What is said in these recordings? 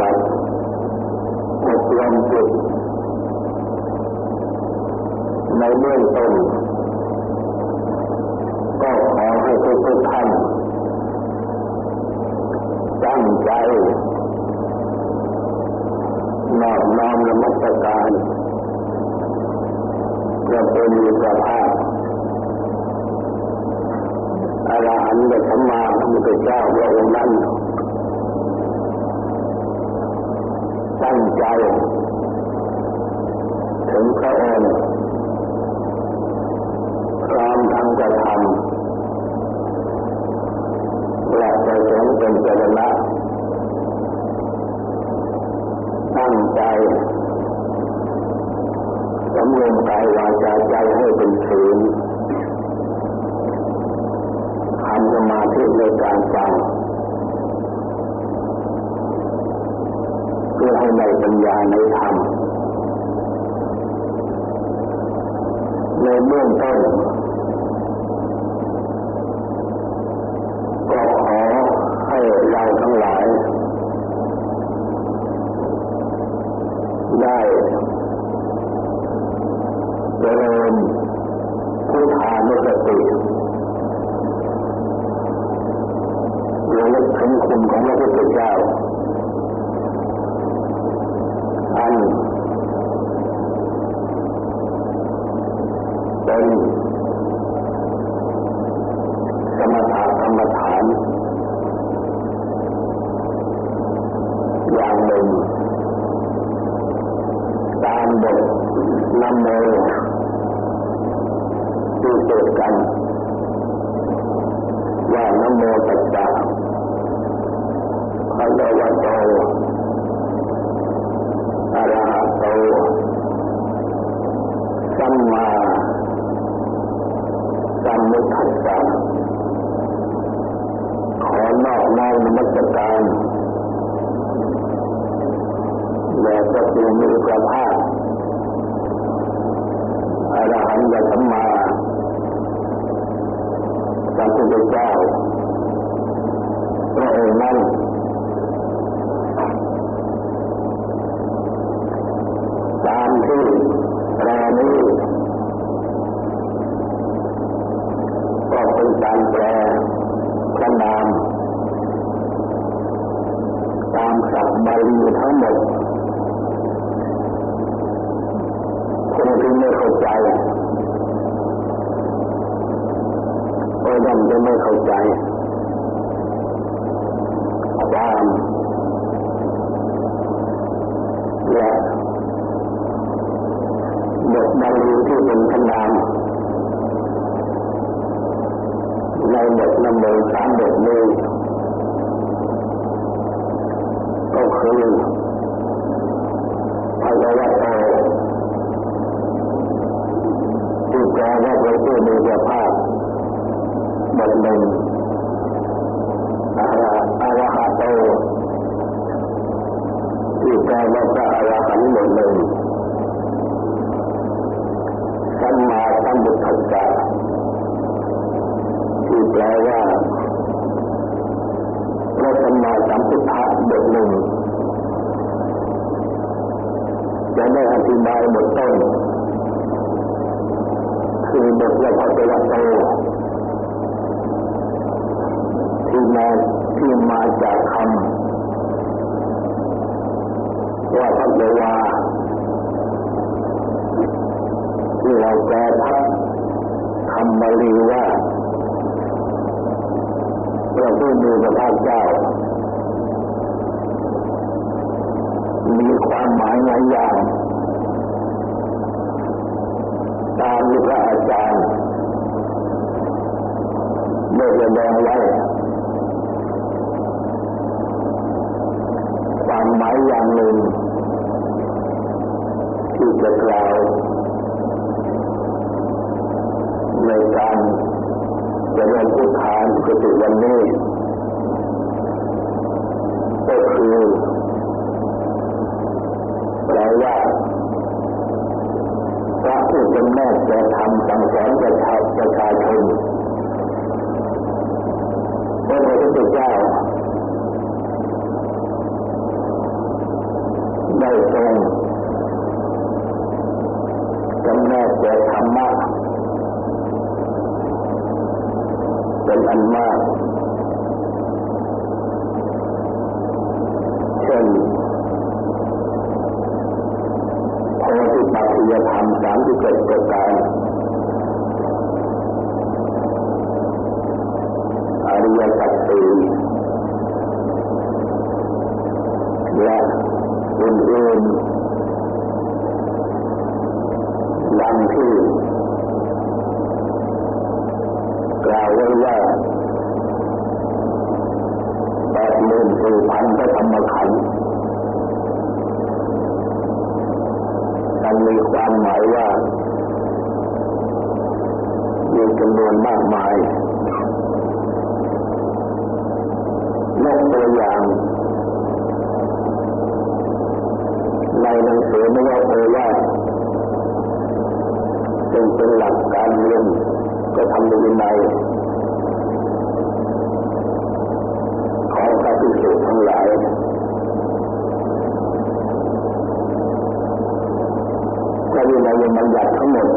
กา ป ระลึกถึงคุณของพระพุทธเจ้า อันเป็น ระสัมมาสัมพุทธเจ้าพระองค์นั้น ในบทนำเบอสามบทนี้ก็คือภะคะวะโตที่แปลว่าพระผู้มีพระภาคบทหนึ่งอะระอะระหะโตที่แปลว่าพระอรหันต์บทหนึ่งสัมมาสัมพุทธัสสะ ที่แปลว่าพระสัมมาสัมพุทธะบทหนึ่งจะได้อธิบายบทต้น คือบทละพัตวะโตที่มาที่มาจากคำว่าพัตวาที่ ระผู้มีพระภาคเจ้า มีความหมายหลายอย่าง ตามที่พระอาจารย์ได้แสดงไว้ความหมายอย่างหนึ่งที่จะกล่าวในการจะเริ่มพุทธานกติวันนี้ ก็คือแปลว่าพระผู้เป็นแม่จะทำสั่งสอนประชาประชาชนพระพุทธเจ้า ญมาก เช่นโพธิปัจจยธรรมสามที่เกิดประการอริยสัจสี่และอื่นๆดังที่กล่าวไว้ว่าแปดหมื่นสี่พันพระธรรมขันธ์มันมีความหมายว่ามีจำนวนมากมายยกตัวอย่างในหนังสือไม่ว่าโอวาทซึ่งเป็นหลักการเรียนก็ทำในวินัย ของพระภิกษุทั้งหลายพระวินัยบัญญัติทั้งหมด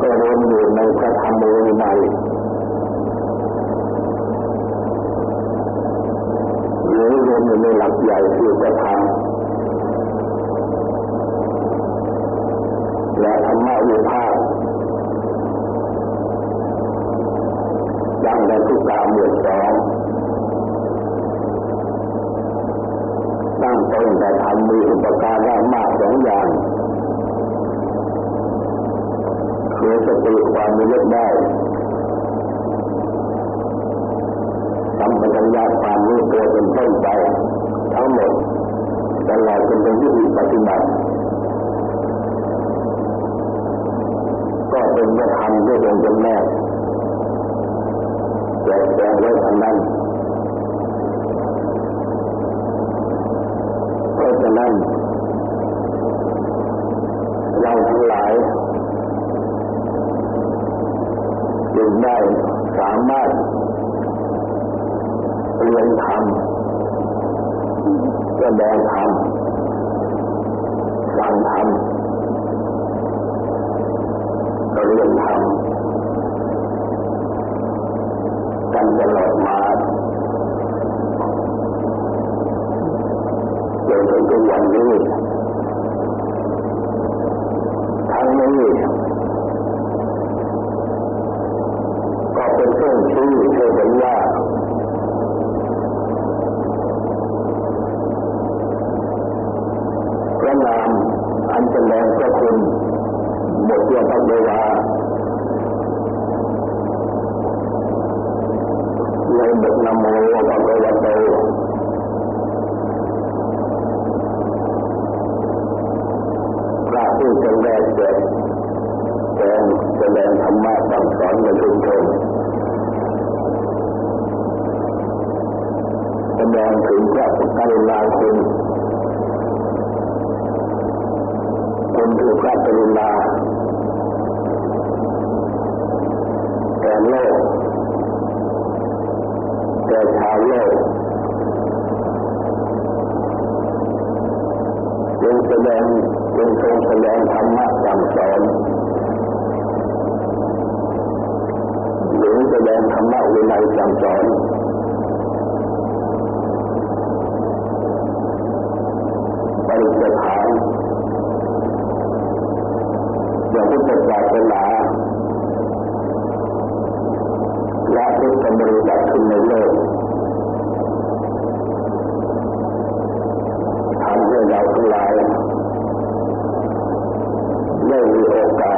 ก็รวมอยู่ในพระธรรมวินัยหรือรวมอยู่ในหลักใหญ่คือพระธรรมและธรรมวิภาคดังใน ทุกกาหมวดสองตั้งต้นแต่ทำมีอุปการะมากสองอย่างคือสติความมีเลือได้สัมปัญญะความรู้ตัวเป็นต้นไปทั้งหมดตลอดจนเป็นวิธีปฏิบัติก็เป็นพระธรรมที่เป็นจำแนก จกแจงไว้ทางนั้นเพราะฉะนั้นเราทั้งหลายจึงได้สามารถเรียนธรรมแสดงธรรมฟังธรรมเรียนธรรม กันตลอดมาจนถึงทุกวันนี้ทั้งนี้ก็เป็นเครื่องชี้ให้เห็นว่าพระนามอันแสดงพระคุณบทเรื่องพระเวลาใน บทนโมพระเวลาโตพระผู้จะแรกแจกแจงแสดงธรรมะสั่งสอนในชุมชนแสดงถึงพระกรุณาคุณคุณคือพระกรุณา งสอนปริจฐานอย่างพุทธศาสนาและพุทธบริษัทขึ้นในโลกทำให้เราทั้งหลายได้มีโอกาส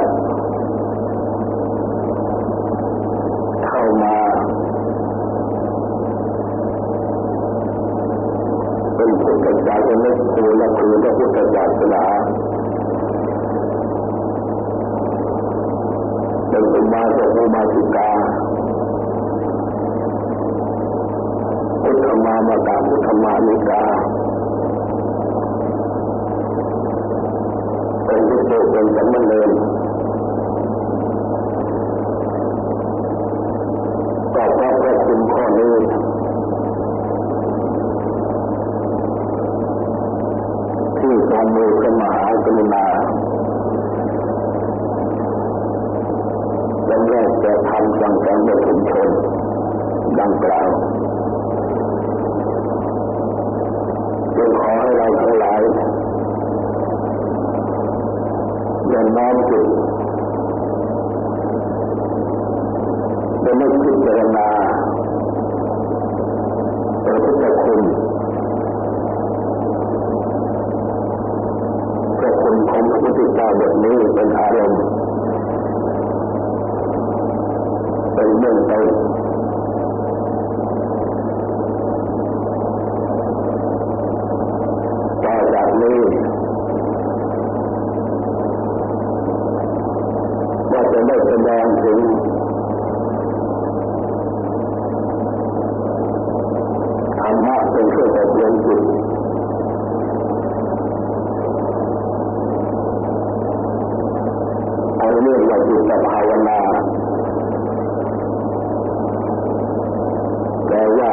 อย่าน้อมจิตจะไม่คิดเจรณาพระพุทธคุณพระคุณของพระพุทธเจ้าบทนี้เป็นอารมณ์เป็นเรื่องต้นต่อจากนี้ว่าจะได้ แสดงถึงธรรมะเป็นเครื่องอบรมจิตเอาเรื่องว่าจิตภาวนาแปลว่า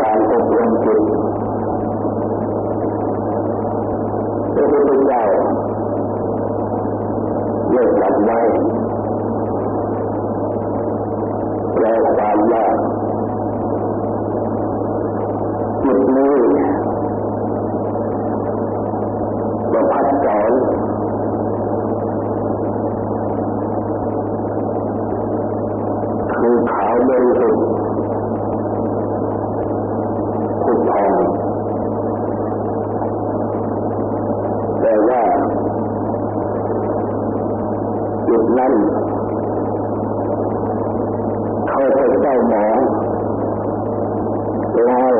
การอบรมจิตพระพุทธเจ้าเลิกจับไว้แปลความว่าจิตนี้ประพัดสอนคือขาวบริสุทธิ์ผุดผ่องแต่ว่าจิตนั้นเข้าไปเจ้าหมองแล้ว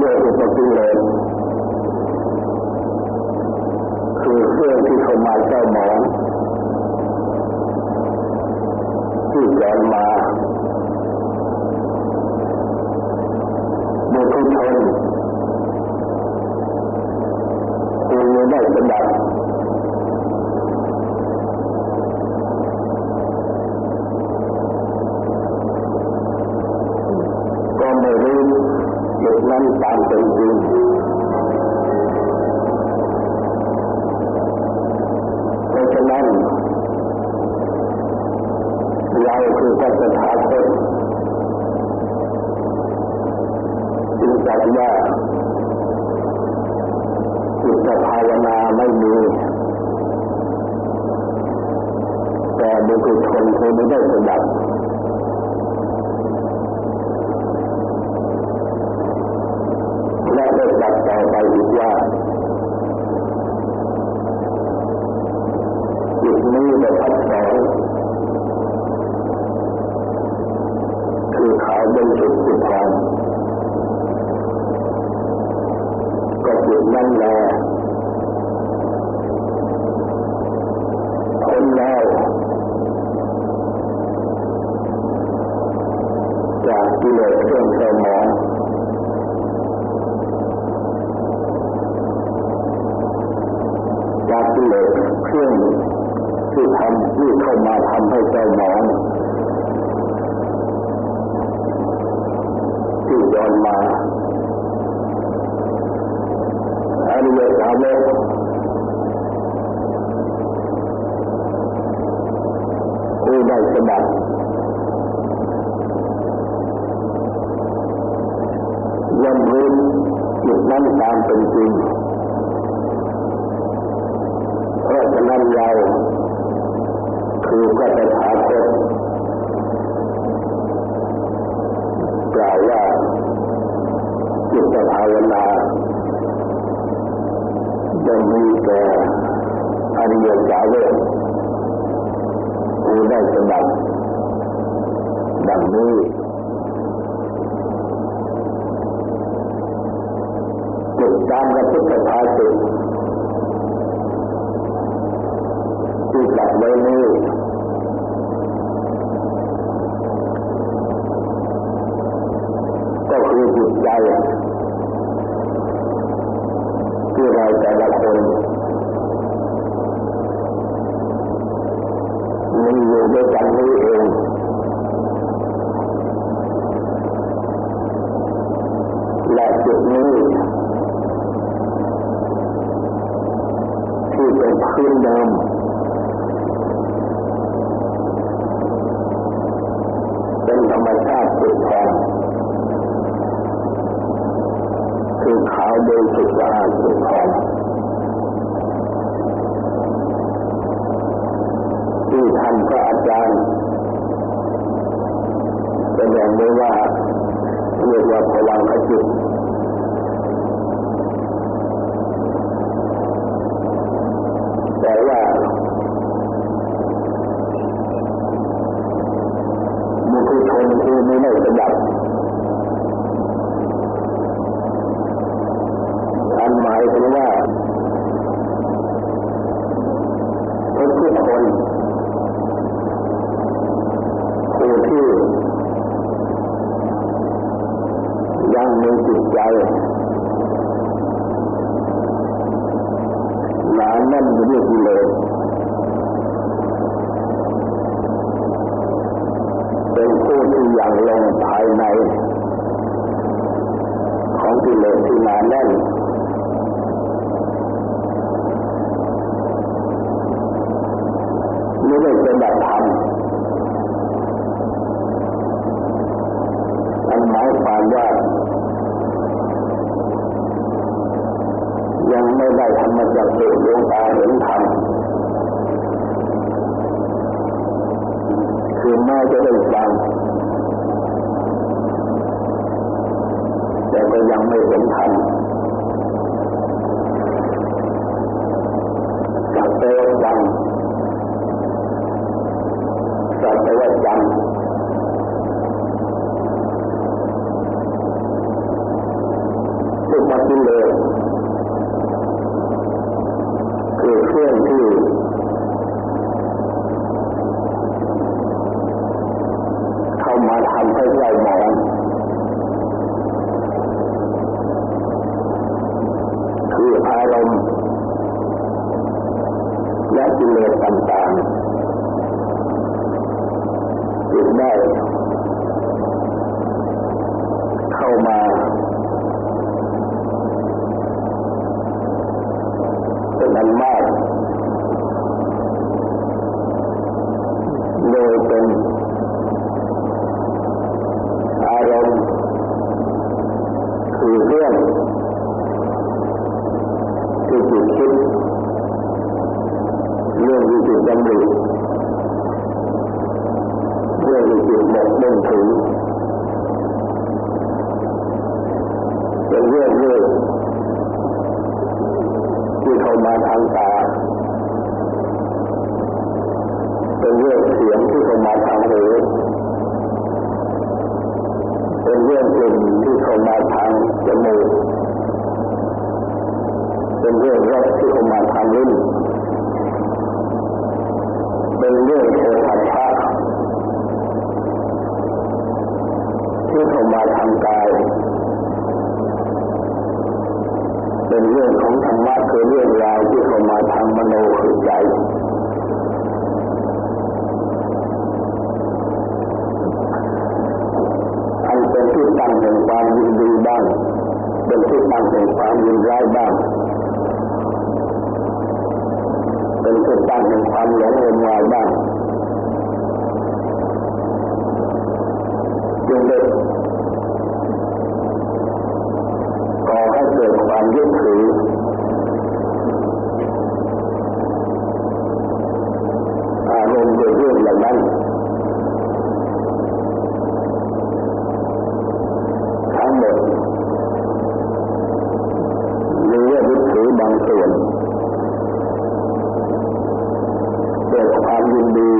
ด้วยอุปกิเลสคือเครื่องที่เข้ามาเจ้าหมองที่ย้อนมาบุคคลชนคือไม่ได้สดับก็ไม่รู้เหตุ นั้นตามเป็นจริงเพราะฉะนั้นเราคือพระสถาคตจึงจัดว่าจิตภาวนาไม่มีแต่บุคคลชนไม่ได้สดับ นั่นแหละพ้นแล้วจากกิเลสเครื่องเศร้าหมองจากกิเลสเครื่องที่ทำที่เข้ามาทำให้เศร้าหมองที่ย้อนมาอริยสาวกผู้ได้สดับย่อมรู้จิตนั้นตามเป็นจริงเพราะฉะนั้นเรา คือพระตถาคตกล่าวว่าจิตภาวนาจะมีแก่อริยสาวกผู้ได้สดับดังนี้ติดตามกับพุทธภาษิตที่กลับไว้นี้ก็คือจิต ใจที่เราแต่ละคนมีอยู่ด้วยกันนี้เองและจุดนี้ที่จะพื้นเดิมเป็นธรรมชาติสุดแท้คือ ขาวโดยสุดสะอาดสุดแท้ที่ ಮಾಡಬೇಕು ยังไม่เห็นธรรมสักแต่ว่าฟังสักแต่ว่าจำทุกข์กิเลสคือเครื่องที่เข้ามาทำให้เราหมองคืออารมณ์และกิเลสต่างๆจึงได้เข้ามา เป็นางกาย เป็นเรื่องของธรรมะคือเรื่องราวที่เข้ามาทางมโนคือใจอันเป็นที่ตั้งแห่งความยินดีบ้าง เป็นที่ตั้งแห่งความยินร้ายบ้าง เป็นที่ตั้งแห่งความหลงงมงายบ้างจึงได้ก่อ ให้เกิดความยึดถืออารมณ์โดยเรื่องเหล่านั้นทั้งหมดมีเรื่องยึดถือบางส่วนเกิดความยินดี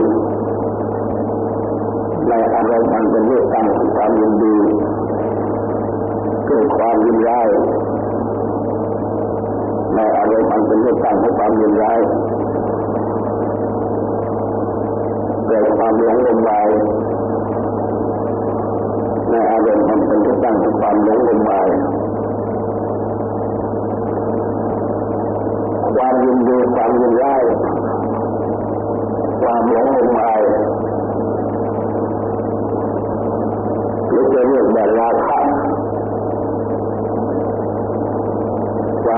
ในอารมณ์อันเป็นเรื่องตั้งความยินดีเกิดความยินร้าย อารมณ์อันเป็นเรื่องตั้งของความยินร้ายเกิดความหลงงมงายในอารมณ์มันเป็นที่ตั้งของความหลงงมงายความยินดีความยินร้ายความหลงงมงายหรือจะเรียกแบบราค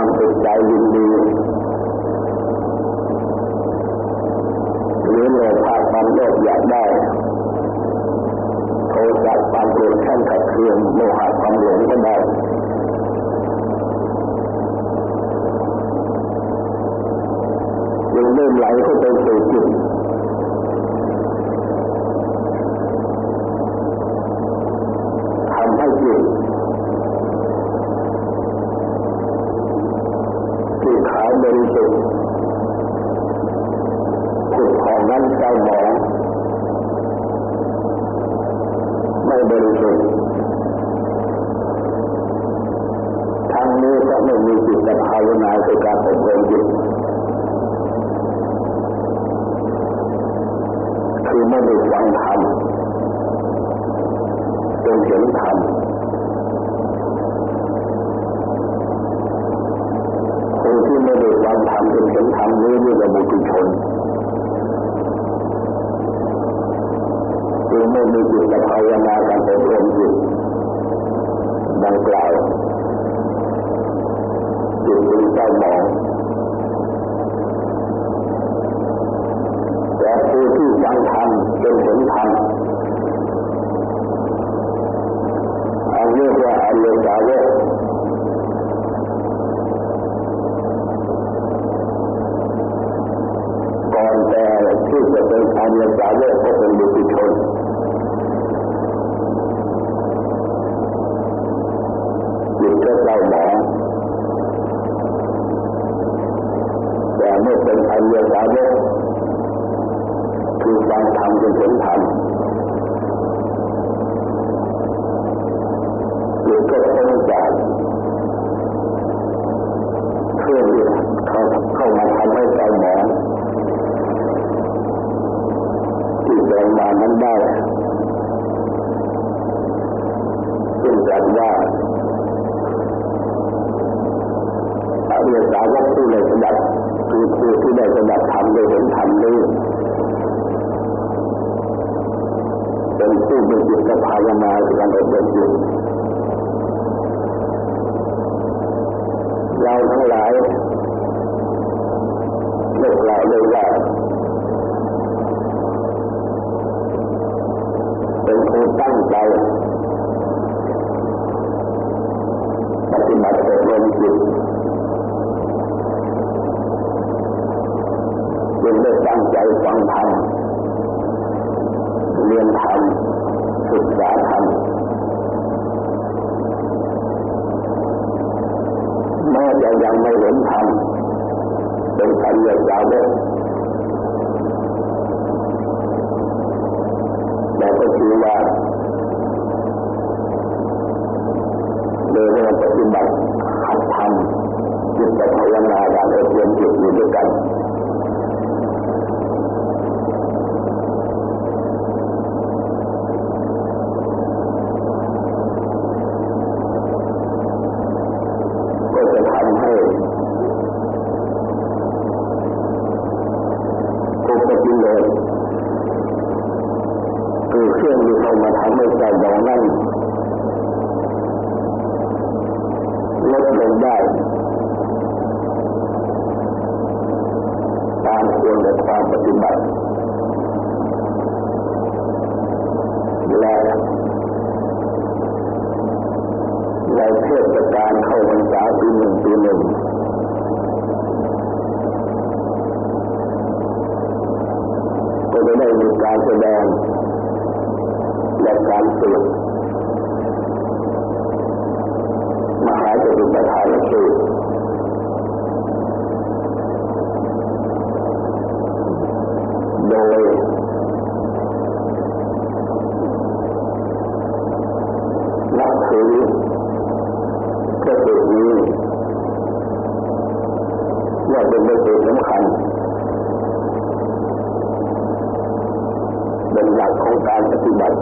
ความสุขใจยินดีหรือโลภะความโลภอยากได้โทสะความโกรธแค้นขัดเคืองโมหะความหลงก็ได้ยังเริ่มไหลเข้าไปสู่จิต นเห็นคนที่ไม่ได้ฟังธรรมจนเห็นธรรมนี้เรียกว่าบุตุชนคือไม่มีจิตภาวนาการอบรมจิตดังกล่าวจิตเป็นเจ้าหมอง เมื่อเป็นอริยสาวกคือฟังธรรมจนเห็นธรรมจิตก็พ้นจากเครื่องที่เข้าเข้ามาทำให้เจ้าหมองที่แรงมานั้นได้ซึ่งกันว่าอริยสาวกผู้ได้สดับคือผู้ที่ ได้สดับธรรมได้เห็นธรรมนี้เป็นผู้มีจิตภาวนาในการอบรมจิตเราทั้งหลายเลิกกล่าวเลยว่าเป็นผู้ตั้งใจปฏิบัติอบรมจิต จึงได้ตั้งใจฟังธรรมเรียนธรรมศึกษาธรรมแม้จะยังไม่เห็นธรรมเป็นอริยสาวกแต่ก็ถือว่าโดยเราปฏิบัติหัดธรรมจิตภาวนาการอบรมจิตอยู่ด้วยกันก็จะทำให้ทุกข์กิเลสคือเครื่อง ไม่ให้ใจเรานั่น พระสูตรนี้ว่าเป็นพระสูตรสำคัญเป็นหลักของการปฏิบัติ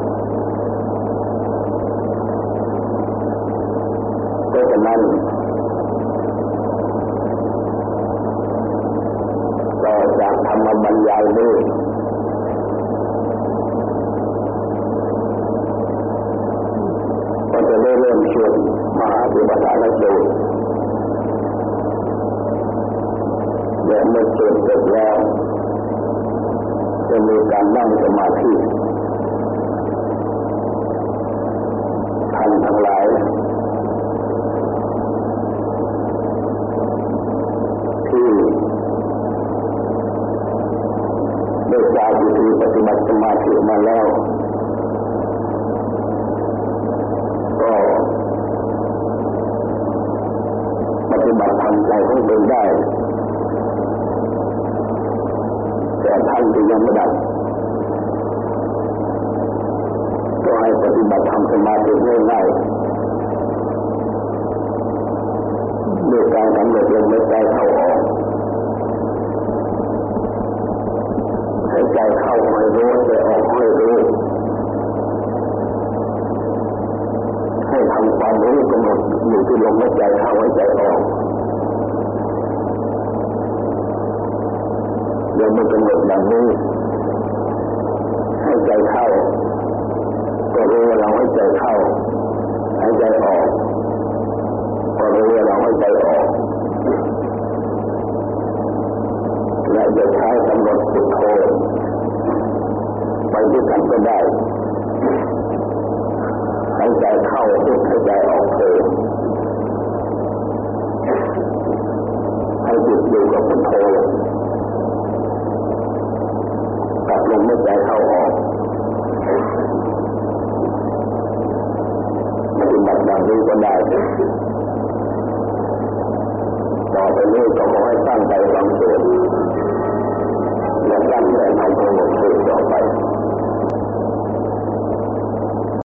กล่าววิธีปฏิบัติสมาธิมาแล้ว ก็ปฏิบัติทำใจของตนได้ แต่ท่านที่ยังไม่ดับก็ให้ปฏิบัติทำสมาธิง่ายๆด้วยการกำหนดลมหายใจเข้าออกหายใจเข้าให้รู้ใจออกให้รู้ให้ทำความรู้กำหนด อยู่ที่ลมหายใจเข้าหายใจออกเดี๋ยวมันกำหนดอย่างนี้ให้ใจเข้า ก็รู้ว่าเราให้ใจเข้าให้ใจออก ก็รู้ว่าเราให้ใจออกและจะใช้กำหนดพุทโธไปด้วยกันก็ได้ให้ใจเข้าพุทให้ใจออกเธ จิตอยู่กับพุทโธกับลมหายใจเข้าออกปฏิบับังนี้ก็ได้ต่อไปนี้ก็ขอให้ตั้งใจฟังสวดและตั้งใจทำประโยชน์ต่อไป